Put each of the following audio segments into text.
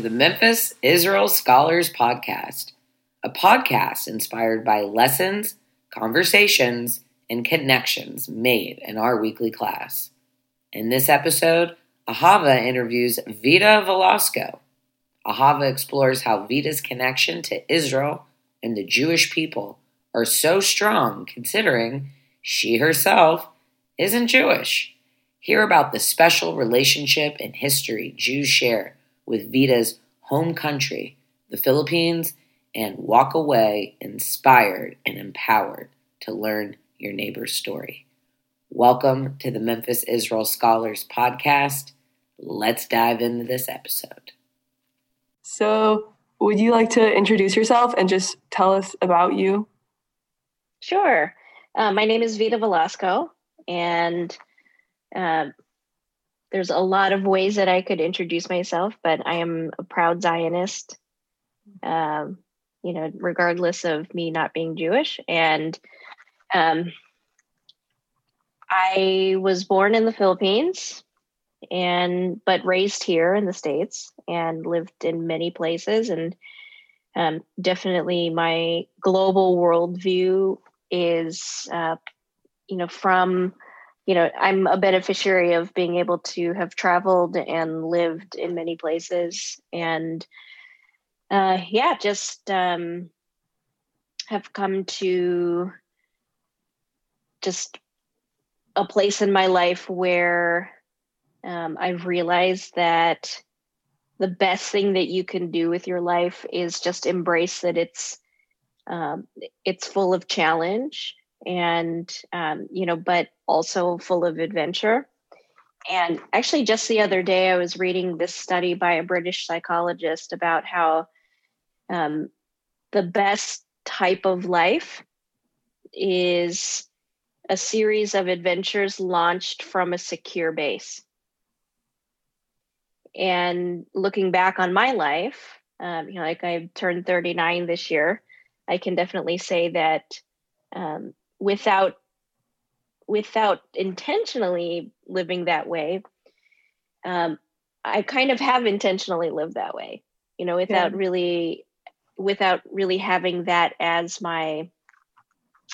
The Memphis Israel Scholars Podcast, a podcast inspired by lessons, conversations, and connections made in our weekly class. In this episode, Ahava interviews Vida Velasco. Ahava explores how Vida's connection to Israel and the Jewish people are so strong considering she herself isn't Jewish. Hear about the special relationship and history Jews share with Vida's home country, the Philippines, and walk away inspired and empowered to learn your neighbor's story. Welcome to the Memphis Israel Scholars Podcast. Let's dive into this episode. So, would you like to introduce yourself and just tell us about you? Sure. Uh, my name is Vida Velasco, and uh, there's a lot of ways that I could introduce myself, but I am a proud Zionist, um, you know, regardless of me not being Jewish. And um, I was born in the Philippines and but raised here in the states and lived in many places and um, definitely my global worldview is uh, you know from you know i'm a beneficiary of being able to have traveled and lived in many places and uh, yeah just um, have come to just a place in my life where um, i've realized that the best thing that you can do with your life is just embrace that it's um, it's full of challenge and um, you know but also full of adventure. And actually just the other day i was reading this study by a british psychologist about how um, the best type of life is a series of adventures launched from a secure base. And looking back on my life um, you know like i turned 39 this year i can definitely say that um, without without intentionally living that way um, i kind of have intentionally lived that way you know without yeah. really without really having that as my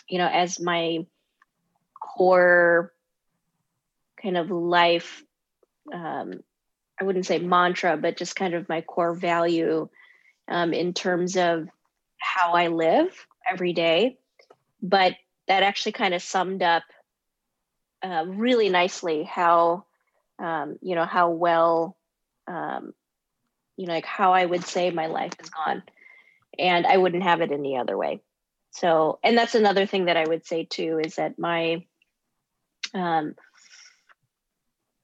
you know as my core kind of life um, i wouldn't say mantra but just kind of my core value um, in terms of how i live every day but that actually kind of summed up uh, really nicely how um, you know how well um, you know like how i would say my life is gone. And i wouldn't have it any other way. So and that's another thing that i would say too is that my um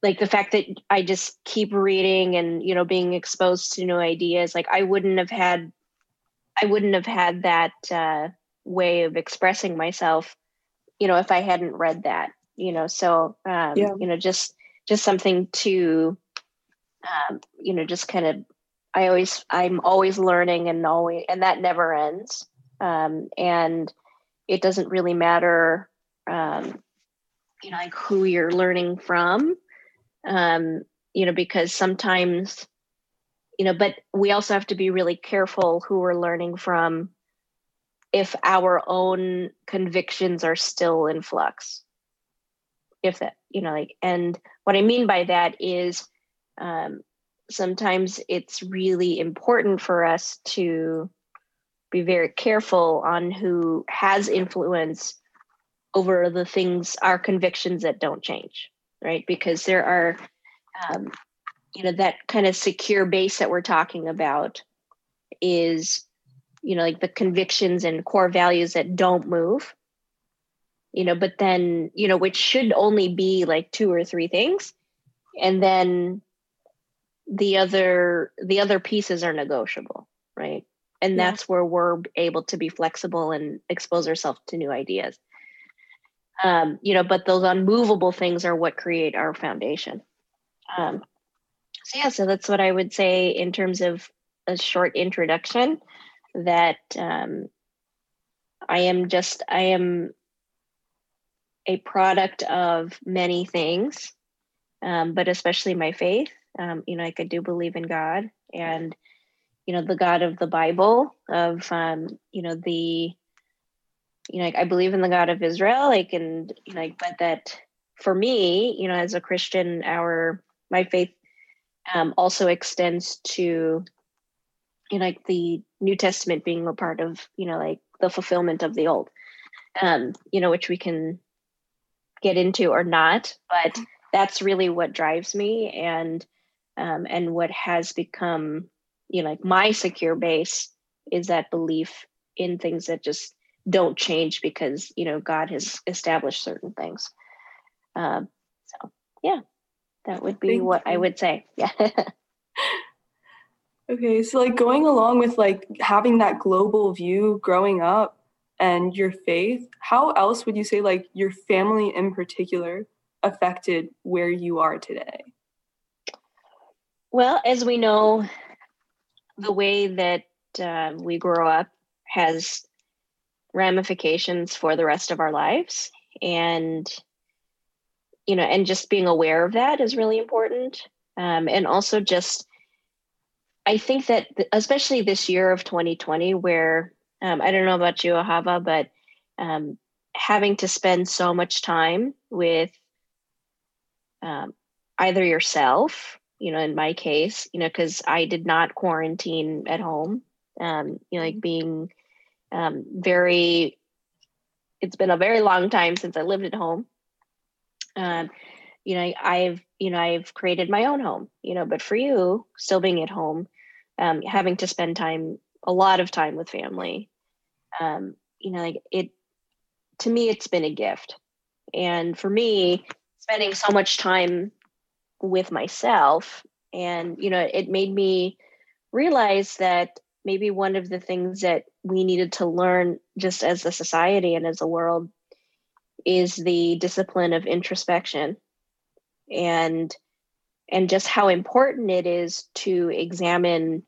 like the fact that i just keep reading and you know being exposed to new ideas like i wouldn't have had i wouldn't have had that uh way of expressing myself you know if i hadn't read that you know so um yeah. you know just just something to um you know just kind of i always i'm always learning and always and that never ends um and it doesn't really matter um you know like who you're learning from um you know because sometimes you know but we also have to be really careful who we're learning from if our own convictions are still in flux. If that you know like and what i mean by that is um, sometimes it's really important for us to be very careful on who has influence over the things our convictions that don't change right? Because there are um, you know that kind of secure base that we're talking about is you know like the convictions and core values that don't move. You know but then you know which should only be like two or three things. And then the other the other pieces are negotiable right? And yeah. that's where we're able to be flexible and expose ourselves to new ideas. Um you know but those unmovable things are what create our foundation. Um so yeah so that's what i would say in terms of a short introduction that um, I am just, I am a product of many things, um, but especially my faith. Um, you know, like I do believe in God and, you know, the God of the Bible, of, um, you know, the, you know, like I believe in the God of Israel, like, and, you know, like, but that for me, you know, as a Christian, our, my faith um, also extends to, you know, like the New Testament being a part of, you know, like the fulfillment of the old, um, you know, which we can get into or not, but that's really what drives me and um, and what has become you know like my secure base is that belief in things that just don't change because you know god has established certain things. Um, so yeah that would be Thank what you. i would say. Yeah okay so like going along with like having that global view growing up and your faith how else would you say like your family in particular affected where you are today? Well, as we know, the way that uh, we grow up has ramifications for the rest of our lives. And, you know, and just being aware of that is really important. Um, and also just, I think that, especially this year of 2020, where um, I don't know about you, Ahava, but um, having to spend so much time with um, either yourself, you know, in my case, you know, because I did not quarantine at home, um, you know, like being um, very, it's been a very long time since I lived at home. Um, you know, I've, you know, I've created my own home, you know, but for you, still being at home, um, having to spend time, a lot of time with family, um, you know, like it, to me, it's been a gift. And for me, spending so much time with myself and you know it made me realize that maybe one of the things that we needed to learn just as a society and as a world is the discipline of introspection and and just how important it is to examine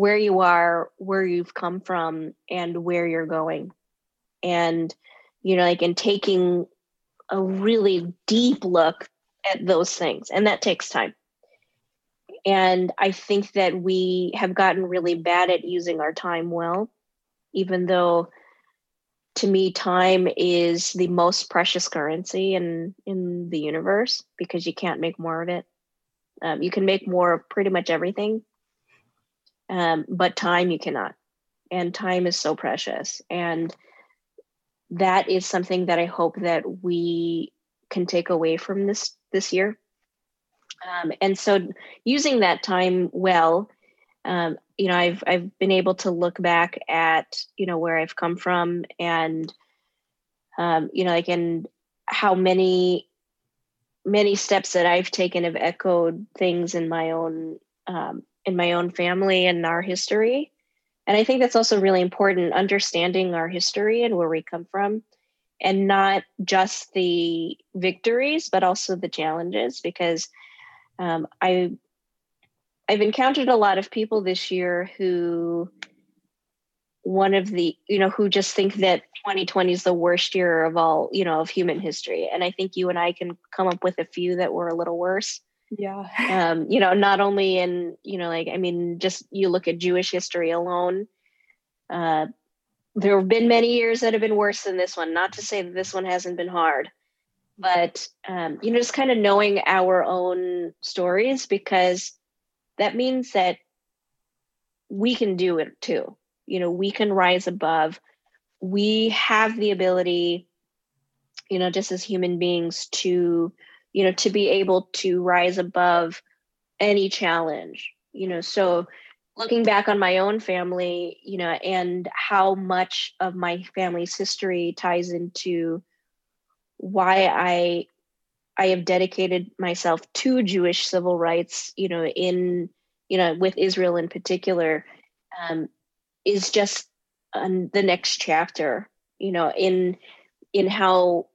where you are where you've come from and where you're going. And you know like in taking a really deep look at those things and that takes time. And i think that we have gotten really bad at using our time well even though to me time is the most precious currency in in the universe because you can't make more of it. Um, you can make more of pretty much everything um, but time you cannot and time is so precious and that is something that I hope that we can take away from this this year. Um, and so, using that time well, um, you know, I've I've been able to look back at you know where I've come from, and um, you know, like and how many many steps that I've taken have echoed things in my own um, in my own family and our history. And I think that's also really important, understanding our history and where we come from, and not just the victories, but also the challenges. Because um, I, I've encountered a lot of people this year who, one of the, you know, who just think that 2020 is the worst year of all, you know, of human history. And I think you and I can come up with a few that were a little worse yeah. Um you know not only in you know like i mean just you look at jewish history alone uh there have been many years that have been worse than this one. Not to say that this one hasn't been hard but um you know just kind of knowing our own stories because that means that we can do it too. You know we can rise above. We have the ability you know just as human beings to you know to be able to rise above any challenge you know. So looking back on my own family you know and how much of my family's history ties into why i i have dedicated myself to jewish civil rights you know in you know with israel in particular um, is just um, the next chapter you know in in how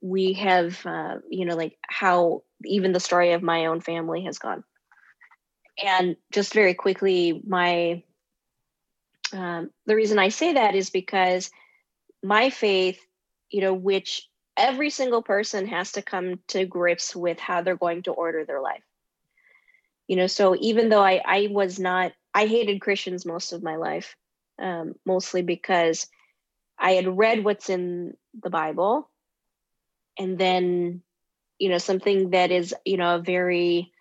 we have uh, you know like how even the story of my own family has gone. And just very quickly my um, the reason i say that is because my faith you know which every single person has to come to grips with how they're going to order their life. You know so even though i i was not i hated christians most of my life um, mostly because i had read what's in the bible and then you know something that is you know a very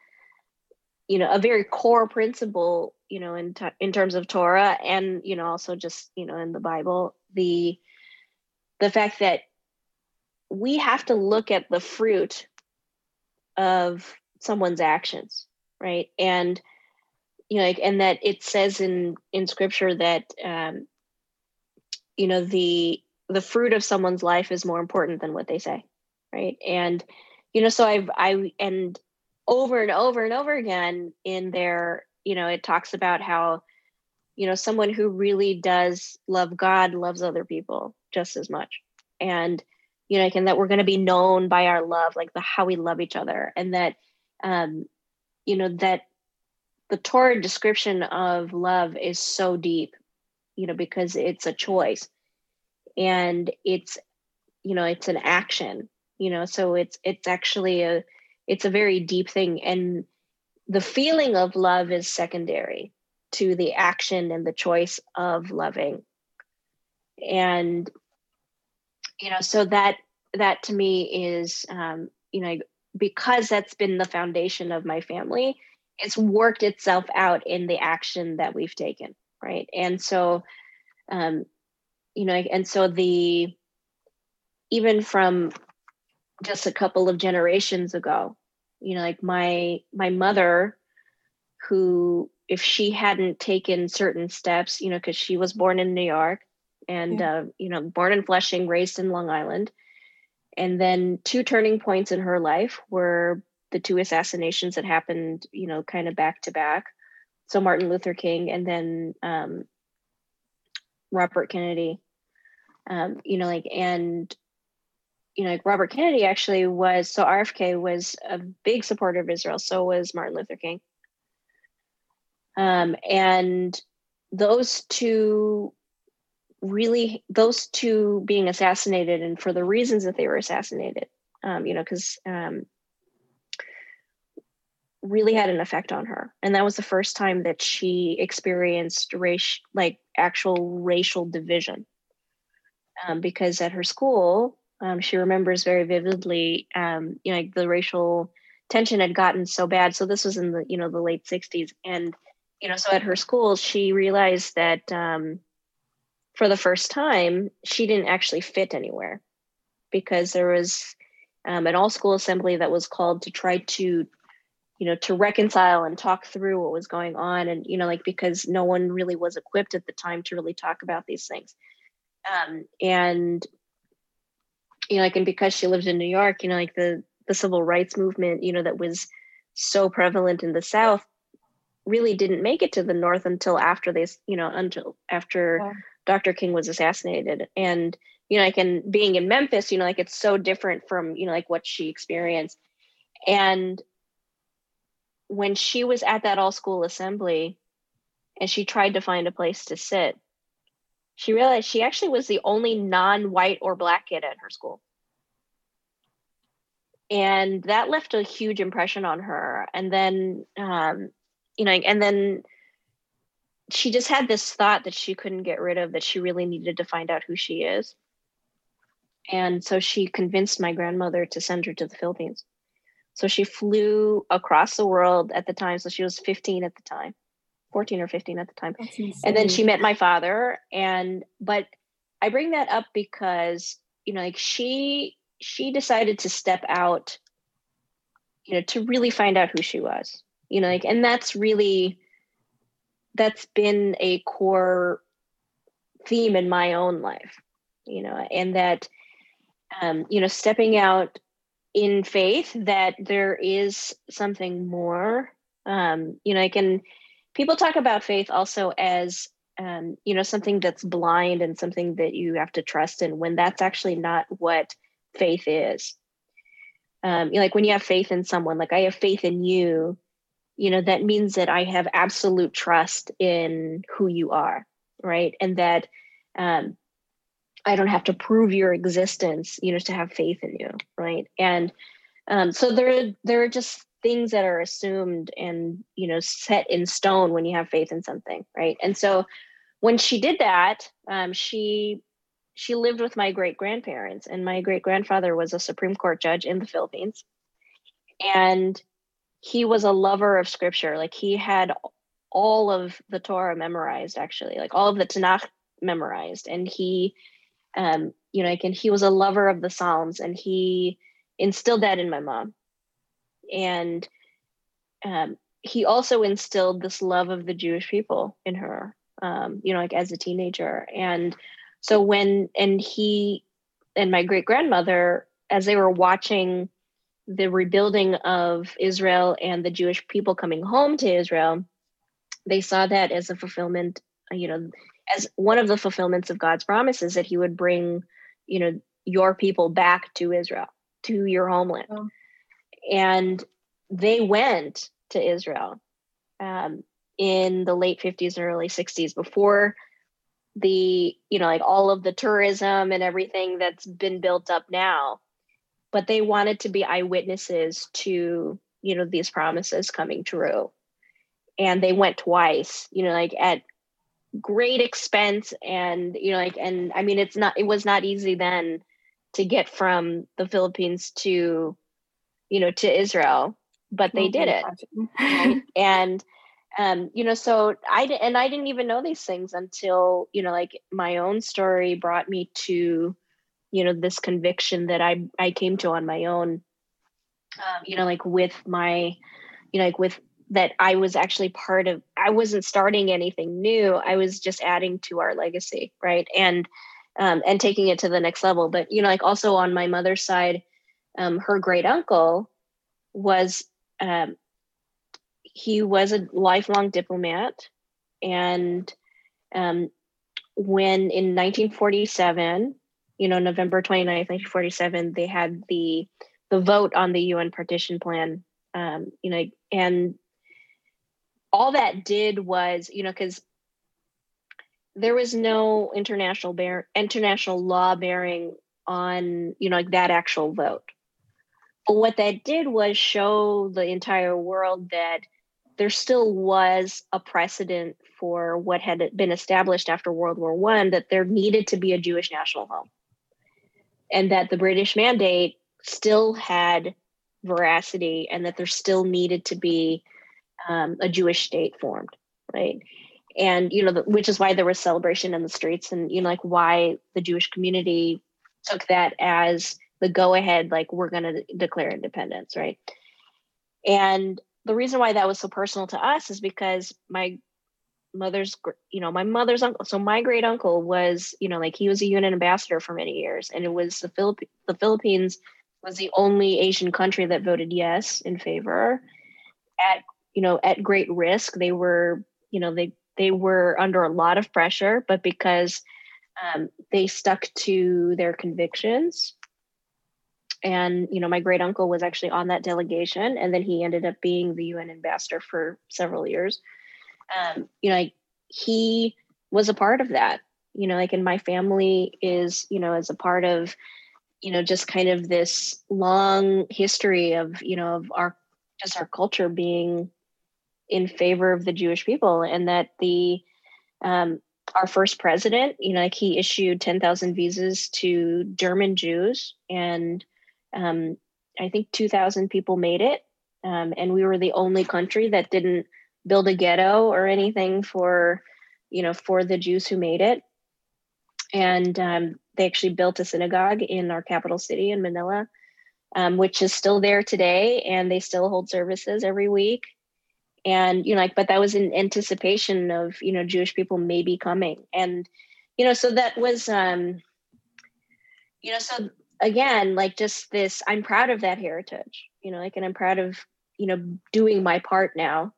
you know a very core principle you know in t- in terms of torah and you know also just you know in the bible the the fact that we have to look at the fruit of someone's actions right? And you know like, and that it says in in scripture that um you know the the fruit of someone's life is more important than what they say right? And you know so i've i and over and over and over again in there you know it talks about how you know someone who really does love god loves other people just as much. And you know and that we're going to be known by our love like the how we love each other. And that um you know that the torah description of love is so deep you know because it's a choice. And it's you know it's an action you know so it's it's actually a it's a very deep thing. And the feeling of love is secondary to the action and the choice of loving. And you know so that that to me is um you know because that's been the foundation of my family it's worked itself out in the action that we've taken right? And so um you know and so the even from just a couple of generations ago. You know like my my mother who if she hadn't taken certain steps you know because she was born in new york and yeah. uh, you know born in flushing raised in long island. And then two turning points in her life were the two assassinations that happened you know kind of back to back. So martin luther king and then um, robert kennedy. Um, you know like and you know, like Robert Kennedy actually was so RFK was a big supporter of Israel. So was Martin Luther King. Um, and those two really, those two being assassinated, and for the reasons that they were assassinated, um, you know, because um, really had an effect on her, and that was the first time that she experienced race, like actual racial division. Um, because at her school, um, she remembers very vividly, um, you know, like the racial tension had gotten so bad. So this was in the, you know, the late 60s. And, you know, so at her school, she realized that um, for the first time, she didn't actually fit anywhere because there was um, an all school assembly that was called to try to, you know, to reconcile and talk through what was going on. And, you know, like because no one really was equipped at the time to really talk about these things. Um, and you know, like, and because she lived in New York, you know, like the the civil rights movement, you know, that was so prevalent in the South, really didn't make it to the North until after they, you know, until after yeah. Dr. King was assassinated, and you know, like, and being in Memphis, you know, like it's so different from you know, like what she experienced, and when she was at that all school assembly, and she tried to find a place to sit she realized she actually was the only non-white or black kid at her school. And that left a huge impression on her. And then um, you know and then she just had this thought that she couldn't get rid of that she really needed to find out who she is. And so she convinced my grandmother to send her to the philippines. So she flew across the world at the time. So she was 15 at the time 14 or 15 at the time. And then she met my father and but I bring that up because you know like she she decided to step out you know to really find out who she was. You know like and that's really that's been a core theme in my own life. You know and that um you know stepping out in faith that there is something more um you know I can people talk about faith also as um, you know something that's blind and something that you have to trust in when that's actually not what faith is. Um, you know, like when you have faith in someone like i have faith in you you know that means that i have absolute trust in who you are right? And that um, i don't have to prove your existence you know to have faith in you right? And um, so there there are just things that are assumed and you know set in stone when you have faith in something right? And so when she did that um, she she lived with my great grandparents and my great grandfather was a supreme court judge in the philippines. And he was a lover of scripture. Like he had all of the torah memorized actually like all of the tanakh memorized. And he um you know like and he was a lover of the psalms and he instilled that in my mom and um, he also instilled this love of the Jewish people in her, um, you know, like as a teenager. And so when, and he and my great grandmother, as they were watching the rebuilding of Israel and the Jewish people coming home to Israel, they saw that as a fulfillment, you know, as one of the fulfillments of God's promises that he would bring, you know, your people back to Israel, to your homeland. Oh and they went to Israel um, in the late 50s and early 60s before the you know like all of the tourism and everything that's been built up now. But they wanted to be eyewitnesses to you know these promises coming true. And they went twice you know like at great expense and you know like and i mean it's not it was not easy then to get from the philippines to you know, to Israel, but they did it. And um, you know, so I and I didn't even know these things until you know, like my own story brought me to, you know, this conviction that I I came to on my own. Um, you know, like with my, you know, like with that I was actually part of. I wasn't starting anything new. I was just adding to our legacy, right? And um, and taking it to the next level. But you know, like also on my mother's side, um, her great uncle was um, he was a lifelong diplomat. And um, when in 1947 you know november 29th 1947 they had the the vote on the un partition plan um, you know and all that did was you know because there was no international bear international law bearing on you know like that actual vote what that did was show the entire world that there still was a precedent for what had been established after World War One that there needed to be a Jewish national home, and that the British mandate still had veracity, and that there still needed to be um, a Jewish state formed, right? And you know, the, which is why there was celebration in the streets, and you know, like why the Jewish community took that as the go ahead, like we're going to declare independence, right? And the reason why that was so personal to us is because my mother's, you know, my mother's uncle, so my great uncle was, you know, like he was a UN ambassador for many years, and it was the Philipp- the Philippines was the only Asian country that voted yes in favor at you know at great risk they were you know they they were under a lot of pressure but because um, they stuck to their convictions and you know my great uncle was actually on that delegation and then he ended up being the un ambassador for several years. Um, you know like, he was a part of that. You know like and my family is you know as a part of you know just kind of this long history of you know of our just our culture being in favor of the jewish people and that the um, our first president you know like he issued 10,000 visas to german jews and um, I think 2,000 people made it. Um, and we were the only country that didn't build a ghetto or anything for, you know, for the Jews who made it. And um, they actually built a synagogue in our capital city in Manila, um, which is still there today. And they still hold services every week. And, you know, like, but that was in anticipation of, you know, Jewish people maybe coming. And, you know, so that was, um, you know, so again like just this i'm proud of that heritage you know like and i'm proud of you know doing my part now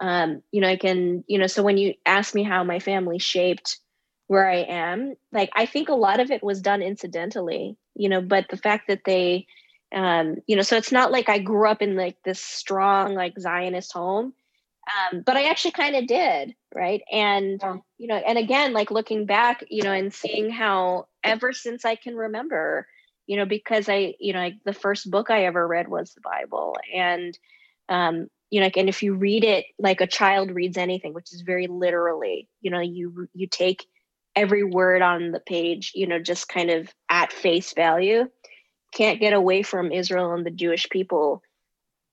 um you know i can you know so when you ask me how my family shaped where i am like i think a lot of it was done incidentally you know but the fact that they um you know so it's not like i grew up in like this strong like zionist home um but i actually kind of did right and yeah. you know and again like looking back you know and seeing how ever since i can remember you know because i you know like the first book i ever read was the bible and um, you know, like, and if you read it like a child reads anything, which is very literally, you know, you you take every word on the page, you know, just kind of at face value. Can't get away from Israel and the Jewish people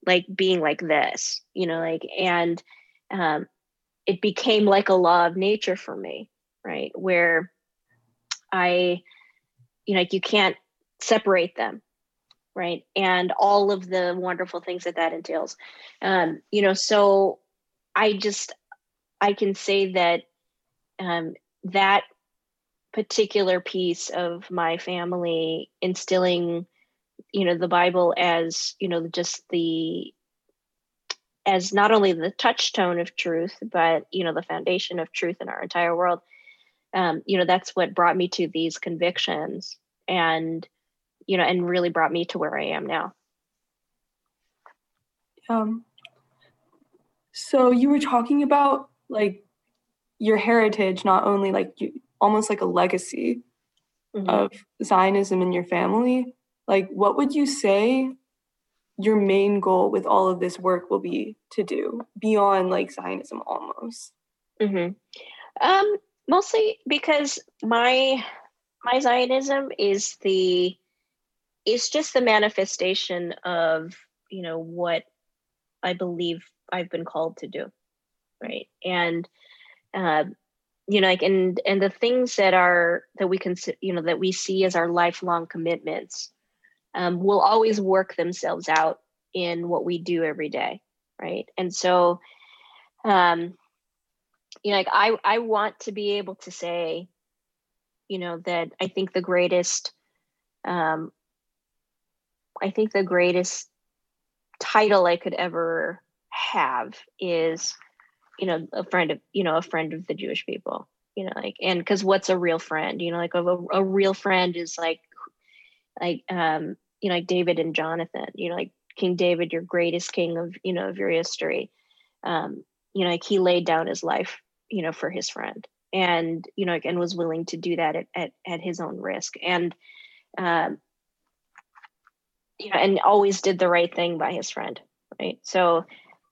like being like this, you know, like and um, it became like a law of nature for me, right? Where I, you know, like you can't separate them, right? And all of the wonderful things that that entails, um, you know. So I just I can say that um, that particular piece of my family instilling you know the bible as you know just the as not only the touchstone of truth but you know the foundation of truth in our entire world um, you know that's what brought me to these convictions and you know and really brought me to where i am now um so you were talking about like your heritage not only like you almost like a legacy mm-hmm. of zionism in your family like what would you say your main goal with all of this work will be to do beyond like zionism almost mm-hmm. um mostly because my my zionism is the it's just the manifestation of you know what i believe i've been called to do right? And uh, you know like and and the things that are that we can you know that we see as our lifelong commitments um, will always work themselves out in what we do every day right? And so um you know like i i want to be able to say you know that i think the greatest um i think the greatest title i could ever have is you know a friend of you know a friend of the jewish people you know like and because what's a real friend? You know like a, a real friend is like like um you know like david and jonathan you know like king david your greatest king of you know of your history. Um you know like he laid down his life you know for his friend and you know and was willing to do that at at, at his own risk. And um you know and always did the right thing by his friend right? So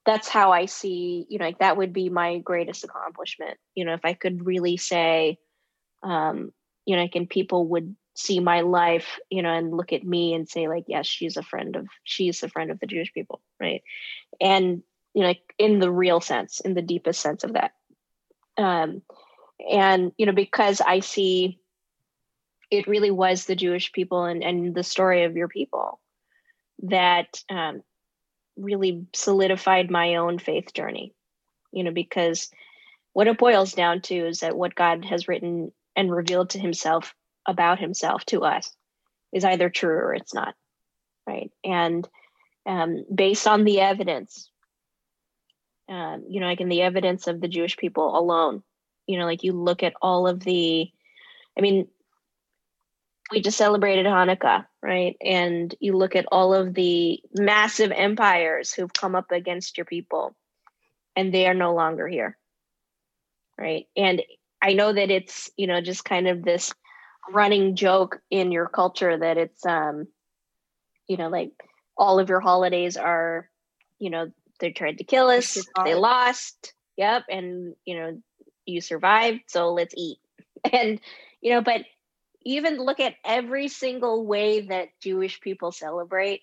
that's how i see you know like that would be my greatest accomplishment. You know if i could really say um you know like and people would see my life you know and look at me and say like yes she's a friend of she's a friend of the jewish people right? And you know like in the real sense in the deepest sense of that. Um, and you know because i see it really was the jewish people and, and the story of your people that um, really solidified my own faith journey you know because what it boils down to is that what god has written and revealed to himself about himself to us is either true or it's not right and um, based on the evidence um, you know, like in the evidence of the Jewish people alone. You know, like you look at all of the, I mean, we just celebrated Hanukkah, right? And you look at all of the massive empires who've come up against your people, and they are no longer here, right? And I know that it's, you know, just kind of this running joke in your culture that it's, um, you know, like all of your holidays are, you know, they tried to kill us they lost yep and you know you survived so let's eat and you know but even look at every single way that jewish people celebrate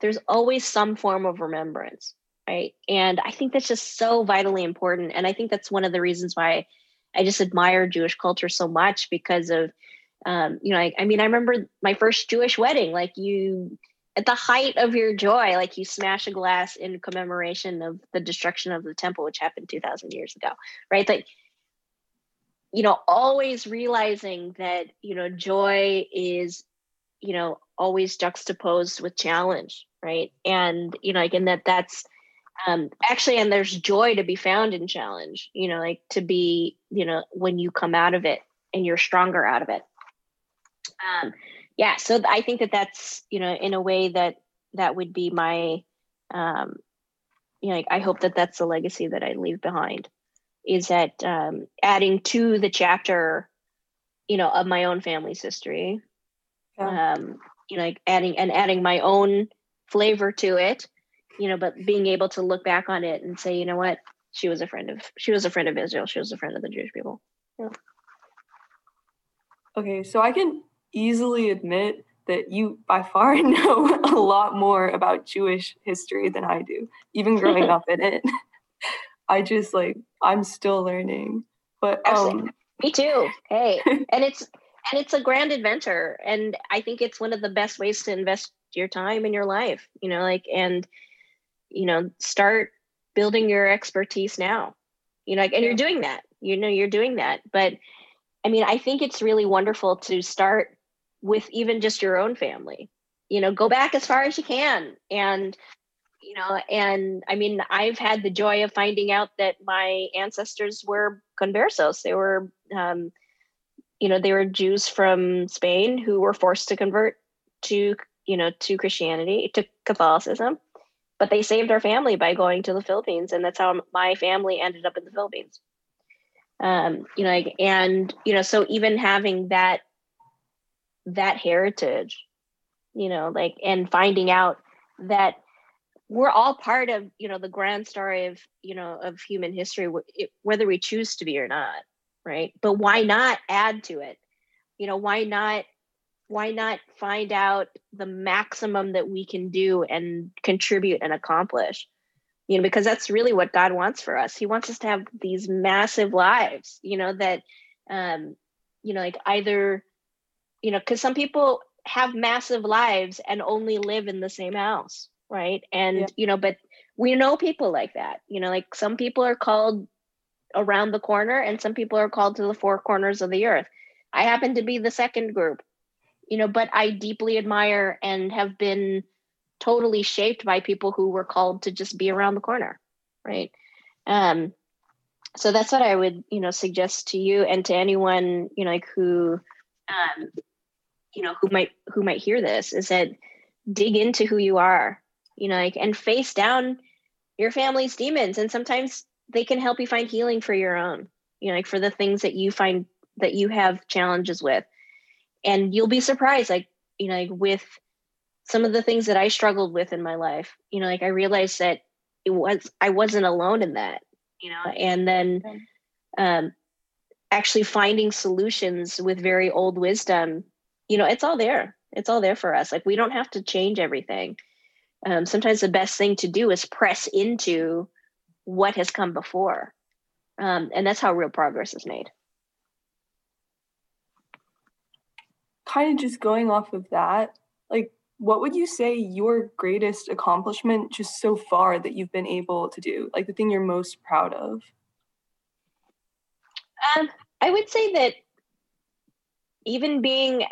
there's always some form of remembrance right and i think that's just so vitally important and i think that's one of the reasons why i just admire jewish culture so much because of um, you know I, I mean i remember my first jewish wedding like you at the height of your joy, like you smash a glass in commemoration of the destruction of the temple, which happened 2000 years ago, right? Like, you know, always realizing that, you know, joy is, you know, always juxtaposed with challenge, right? And, you know, like, and that that's, um, actually, and there's joy to be found in challenge, you know, like to be, you know, when you come out of it and you're stronger out of it. Um, yeah so i think that that's you know in a way that that would be my um you know i hope that that's the legacy that i leave behind is that um adding to the chapter you know of my own family's history yeah. um you know like adding and adding my own flavor to it you know, but being able to look back on it and say, you know what, she was a friend of she was a friend of Israel. She was a friend of the Jewish people. Yeah. Okay, so I can easily admit that you by far know a lot more about Jewish history than I do, even growing up in it. I just like I'm still learning. But um me too. Hey. and it's and it's a grand adventure. And I think it's one of the best ways to invest your time in your life, you know, like and you know, start building your expertise now. You know, like and you're doing that. You know, you're doing that. But I mean, I think it's really wonderful to start with even just your own family. You know, go back as far as you can and you know, and I mean, I've had the joy of finding out that my ancestors were conversos. They were, um, you know, they were Jews from Spain who were forced to convert to, you know, to Christianity, to Catholicism, but they saved our family by going to the Philippines, and that's how my family ended up in the Philippines. Um, you know, like, and you know, so even having that that heritage, you know, like, and finding out that we're all part of you know the grand story of you know of human history whether we choose to be or not right? But why not add to it? You know why not why not find out the maximum that we can do and contribute and accomplish? You know because that's really what god wants for us. He wants us to have these massive lives you know that um you know like either you know because some people have massive lives and only live in the same house right? And yeah. you know but we know people like that you know like some people are called around the corner and some people are called to the four corners of the earth. I happen to be the second group you know but i deeply admire and have been totally shaped by people who were called to just be around the corner right? Um so that's what i would you know suggest to you and to anyone you know like who um you know who might who might hear this is that dig into who you are you know like and face down your family's demons. And sometimes they can help you find healing for your own you know like for the things that you find that you have challenges with. And you'll be surprised like you know like with some of the things that i struggled with in my life. You know like i realized that it was i wasn't alone in that you know and then um actually finding solutions with very old wisdom you know it's all there. It's all there for us. Like we don't have to change everything um, sometimes the best thing to do is press into what has come before. Um, and that's how real progress is made. Kind of just going off of that like what would you say your greatest accomplishment just so far that you've been able to do? Like the thing you're most proud of? Um, i would say that even being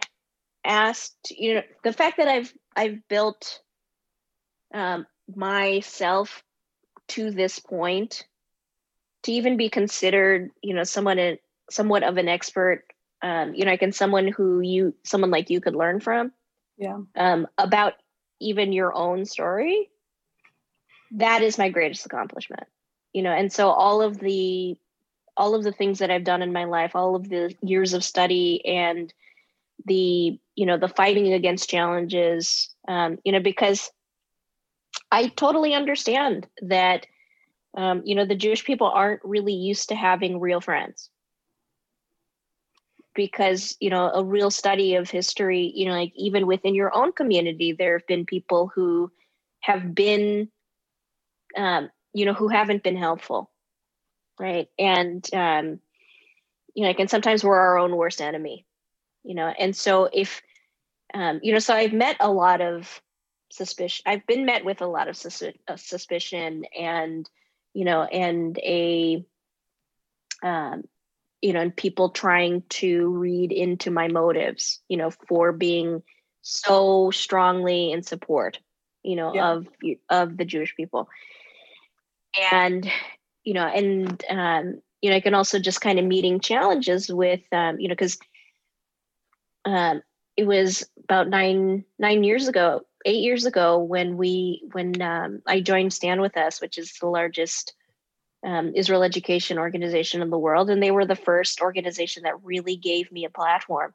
asked you know the fact that i've i've built um, myself to this point to even be considered you know someone in somewhat of an expert um, you know like in someone who you someone like you could learn from. Yeah. Um, about even your own story that is my greatest accomplishment you know and so all of the all of the things that i've done in my life all of the years of study and the you know the fighting against challenges um, you know because I totally understand that, um, you know, the Jewish people aren't really used to having real friends. Because you know a real study of history you know like even within your own community there have been people who have been um, you know who haven't been helpful right? And um, you know like and sometimes we're our own worst enemy you know? And so if um, you know so i've met a lot of suspicion i've been met with a lot of sus- uh, suspicion and you know and a um you know and people trying to read into my motives you know for being so strongly in support you know yeah. of of the jewish people and you know and um you know i can also just kind of meeting challenges with um you know because um it was about nine nine years ago eight years ago when we when um, I joined Stand with Us, which is the largest um, Israel education organization in the world, and they were the first organization that really gave me a platform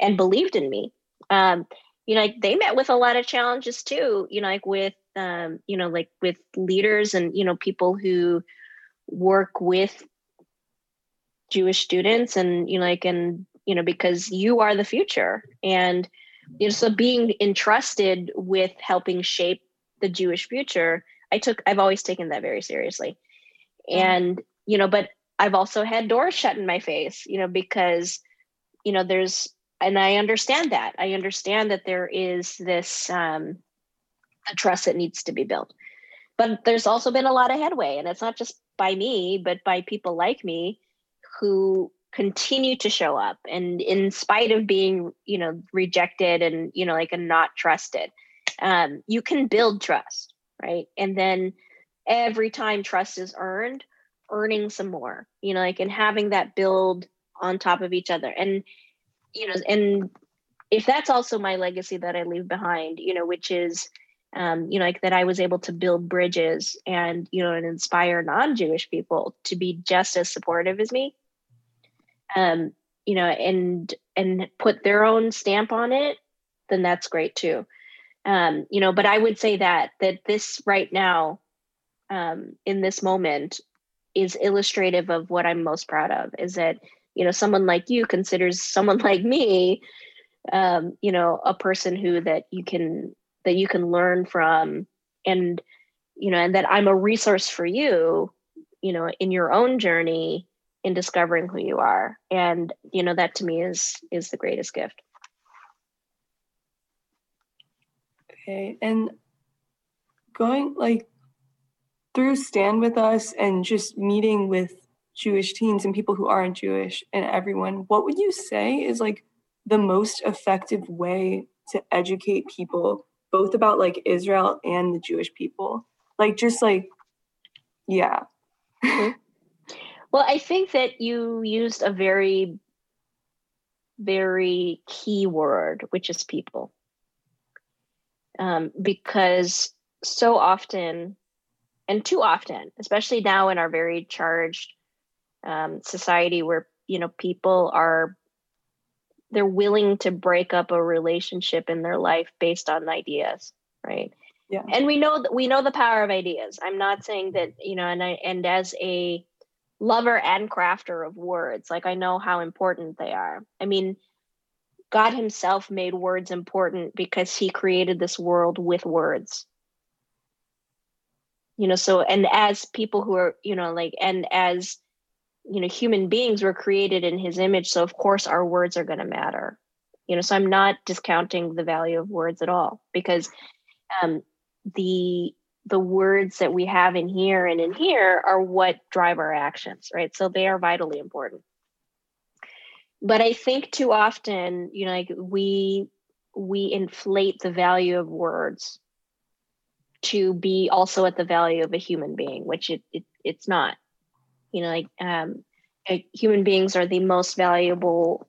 and believed in me. Um, you know, like they met with a lot of challenges too, you know, like with, um, you know, like with leaders and, you know, people who work with Jewish students and, you know, like, and, you know, because you are the future. And, you know, so being entrusted with helping shape the Jewish future, I took, I've always taken that very seriously. And, you know, but I've also had doors shut in my face, you know, because, you know, there's, and I understand that. I understand that there is this um, a trust that needs to be built. But there's also been a lot of headway, and it's not just by me, but by people like me who continue to show up and in spite of being you know rejected and you know like and not trusted um, you can build trust right? And then every time trust is earned earning some more you know like and having that build on top of each other. And you know and if that's also my legacy that i leave behind you know which is um, you know like that i was able to build bridges and you know and inspire non-jewish people to be just as supportive as me um you know and and put their own stamp on it then that's great too. Um you know but i would say that that this right now um in this moment is illustrative of what i'm most proud of is that you know someone like you considers someone like me um, you know a person who that you can that you can learn from and you know and that i'm a resource for you you know in your own journey in discovering who you are and you know that to me is is the greatest gift okay and going like through StandWithUs and just meeting with Jewish teens and people who aren't Jewish and everyone, what would you say is like the most effective way to educate people both about like Israel and the Jewish people? Like just like yeah. Mm-hmm. Well, I think that you used a very very key word, which is people. Um, because so often, and too often, especially now in our very charged um, society where you know people are they're willing to break up a relationship in their life based on ideas right? Yeah. And we know that we know the power of ideas. I'm not saying that you know and i and as a lover and crafter of words. Like i know how important they are. I mean god himself made words important because he created this world with words. You know so and as people who are you know like and as you know human beings were created in his image so of course our words are going to matter. You know so i'm not discounting the value of words at all because um, the the words that we have in here and in here are what drive our actions right? So they are vitally important. But i think too often you know like we we inflate the value of words to be also at the value of a human being which it, it it's not. You know like um human beings are the most valuable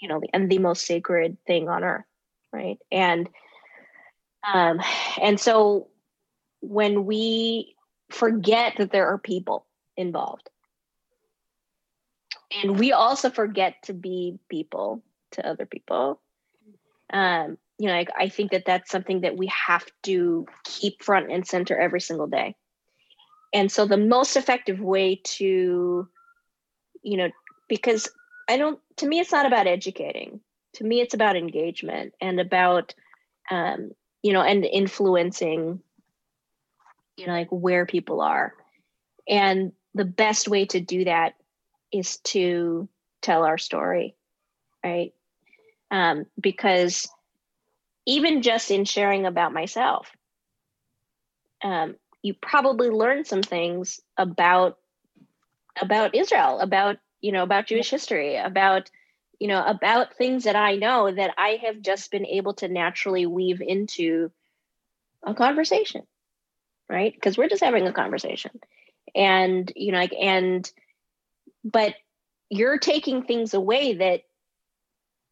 you know and the most sacred thing on earth right? And um and so when we forget that there are people involved. And we also forget to be people to other people. Um you know I, I think that that's something that we have to keep front and center every single day. And so the most effective way to you know because i don't to me it's not about educating. To me it's about engagement and about um you know and influencing you know like where people are. And the best way to do that is to tell our story right? Um because even just in sharing about myself um you probably learn some things about about Israel, about you know about Jewish history, about you know about things that I know that I have just been able to naturally weave into a conversation, right? Because we're just having a conversation, and you know like and but you're taking things away that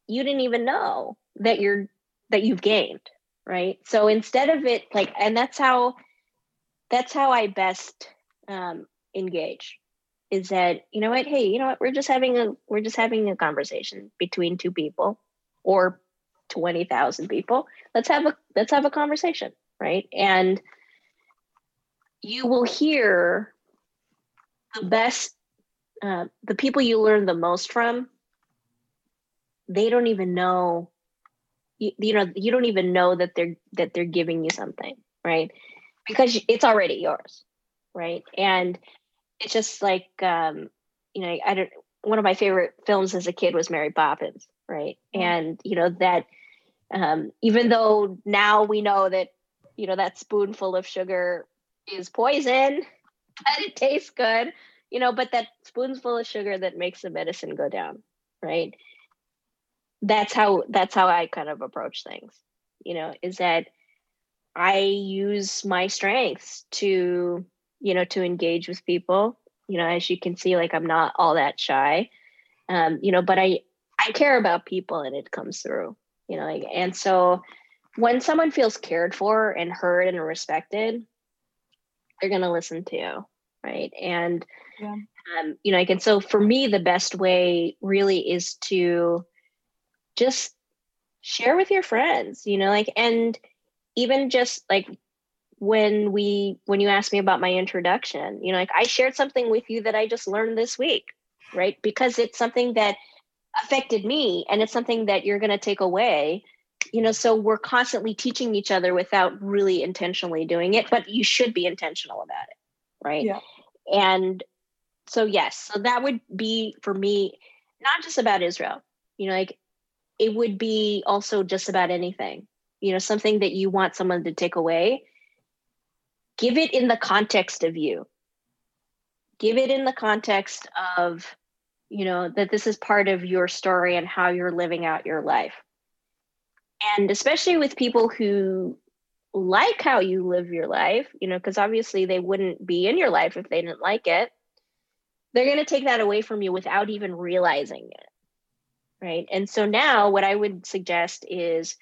you didn't even know that you're that you've gained right so instead of it like and that's how that's how i best um, engage is that you know what hey you know what we're just having a we're just having a conversation between two people or 20,000 people. Let's have a let's have a conversation, right? And you will hear the best uh, the people you learn the most from they don't even know you, you know you don't even know that they're that they're giving you something right? Because it's already yours right? And it's just like um you know i don't one of my favorite films as a kid was mary poppins right? Mm-hmm. and you know that um even though now we know that you know that spoonful of sugar is poison but it tastes good you know but that spoonful of sugar that makes the medicine go down right that's how that's how I kind of approach things. You know, is that I use my strengths to, you know, to engage with people. You know, as you can see, like I'm not all that shy. Um, you know, but I I care about people and it comes through. You know, like and so when someone feels cared for and heard and respected, they're gonna listen to you. Right. And yeah. um, you know, like and so for me, the best way really is to just share with your friends, you know, like, and even just like when we, when you asked me about my introduction, you know, like I shared something with you that I just learned this week, right? Because it's something that affected me and it's something that you're going to take away you know so we're constantly teaching each other without really intentionally doing it but you should be intentional about it right? Yeah. and so yes so that would be for me not just about israel you know like it would be also just about anything you know something that you want someone to take away. Give it in the context of you. Give it in the context of you know that this is part of your story and how you're living out your life and especially with people who like how you live your life you know because obviously they wouldn't be in your life if they didn't like it. They're going to take that away from you without even realizing it right? And so now what i would suggest is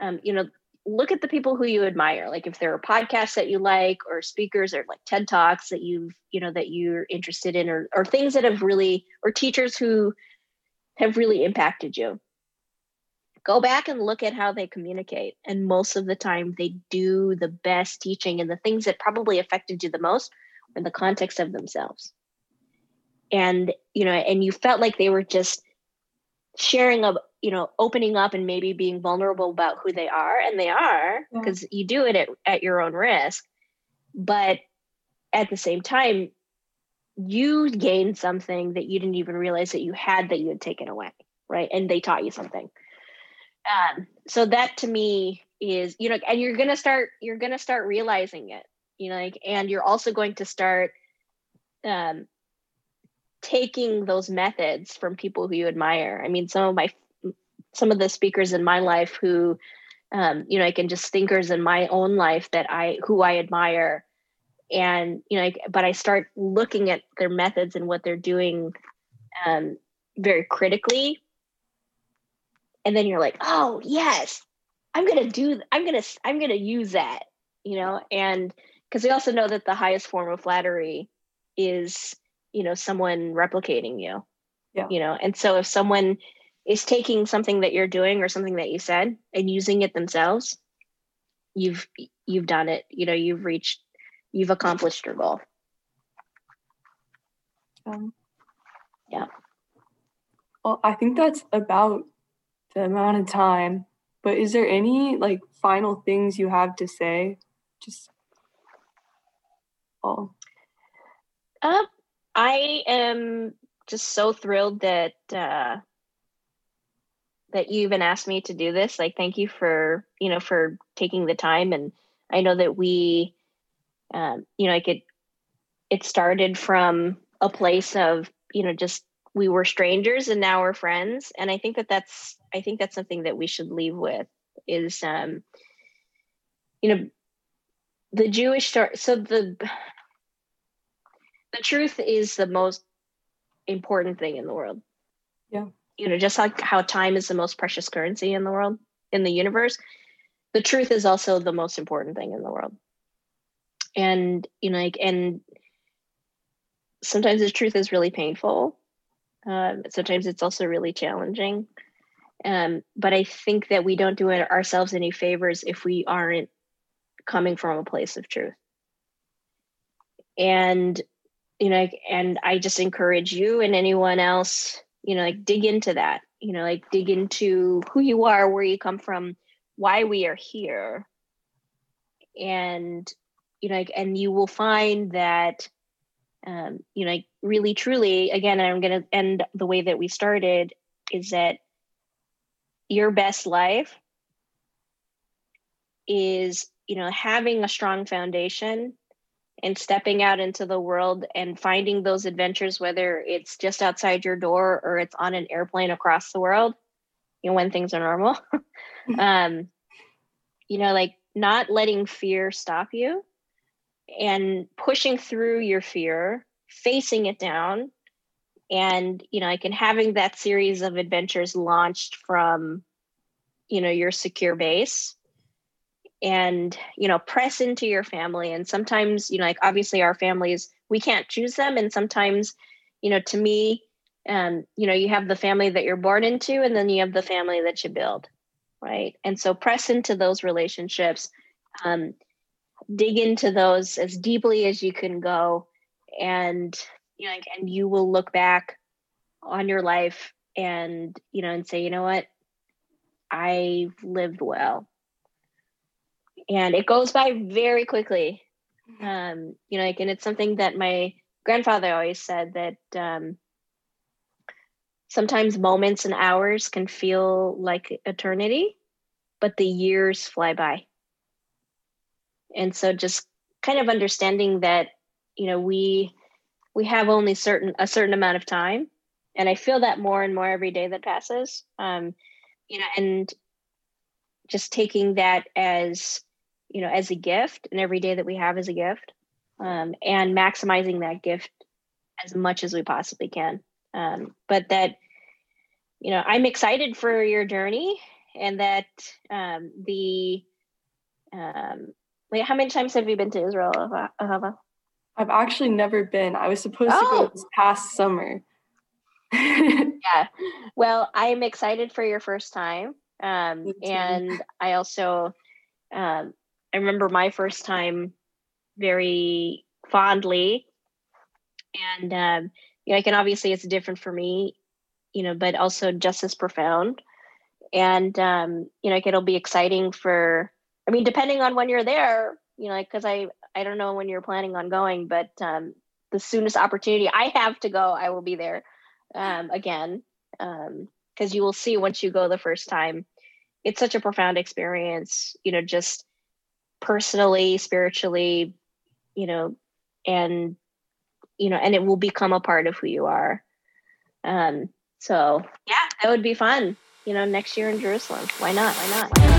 um, you know look at the people who you admire like if there are podcasts that you like or speakers or like ted talks that you've you know that you're interested in or, or things that have really or teachers who have really impacted you go back and look at how they communicate. And most of the time they do the best teaching and the things that probably affected you the most in the context of themselves. And you know and you felt like they were just sharing a, you know opening up and maybe being vulnerable about who they are. And they are because yeah. you do it at, at your own risk. But at the same time you gained something that you didn't even realize that you had that you had taken away right? And they taught you something um, so that to me is you know and you're gonna start you're gonna start realizing it you know like and you're also going to start um taking those methods from people who you admire. I mean, some of my some of the speakers in my life who um, you know, I can just thinkers in my own life that I who I admire. And, you know, but I start looking at their methods and what they're doing um, very critically. And then you're like, oh yes, I'm gonna do I'm gonna I'm gonna use that, you know, and because we also know that the highest form of flattery is you know someone replicating you. Yeah. you know and so if someone is taking something that you're doing or something that you said and using it themselves you've you've done it you know you've reached you've accomplished your goal. Um, yeah. well i think that's about the amount of time but is there any like final things you have to say just oh uh, I am just so thrilled that uh, that you even asked me to do this. Like, thank you for you know for taking the time. And I know that we, um, you know, like it it started from a place of you know just we were strangers and now we're friends. And I think that that's I think that's something that we should leave with is um, you know the Jewish story. So the the truth is the most important thing in the world. Yeah. You know, just like how time is the most precious currency in the world, in the universe, the truth is also the most important thing in the world. And, you know, like, and sometimes the truth is really painful. Um, sometimes it's also really challenging. Um, but I think that we don't do ourselves any favors if we aren't coming from a place of truth. And you know, and I just encourage you and anyone else, you know, like dig into that. You know, like dig into who you are, where you come from, why we are here, and you know, like, and you will find that um, you know, like really truly, again, I'm going to end the way that we started is that your best life is, you know, having a strong foundation and stepping out into the world and finding those adventures, whether it's just outside your door or it's on an airplane across the world, you know, when things are normal. um, you know, like not letting fear stop you and pushing through your fear, facing it down, and you know, like and having that series of adventures launched from you know your secure base and you know press into your family. And sometimes you know like obviously our families we can't choose them. And sometimes you know to me um you know you have the family that you're born into and then you have the family that you build right? And so press into those relationships um dig into those as deeply as you can go. And you know and you will look back on your life and you know and say you know what? I lived well. And it goes by very quickly. Mm-hmm. um you know like and it's something that my grandfather always said that um sometimes moments and hours can feel like eternity but the years fly by and so just kind of understanding that you know we we have only certain a certain amount of time. And i feel that more and more every day that passes. Um you know and just taking that as you know as a gift and every day that we have as a gift um, and maximizing that gift as much as we possibly can. Um, but that you know i'm excited for your journey and that um, the um, Wait, how many times have you been to Israel, Ahava? I've actually never been. I was supposed oh. to go oh! this past summer. yeah. Well, I'm excited for your first time. Um, and I also, um, I remember my first time very fondly. And, um, you know, I can obviously it's different for me, you know, but also just as profound. And, um, you know, like it'll be exciting for I mean, depending on when you're there, you know, because I I don't know when you're planning on going, but um, the soonest opportunity I have to go, I will be there um, again. Because um, you will see once you go the first time, it's such a profound experience. You know, just personally, spiritually, you know, and you know, and it will become a part of who you are. Um, so yeah, that would be fun. You know, next year in Jerusalem. Why not? Why not? Why not?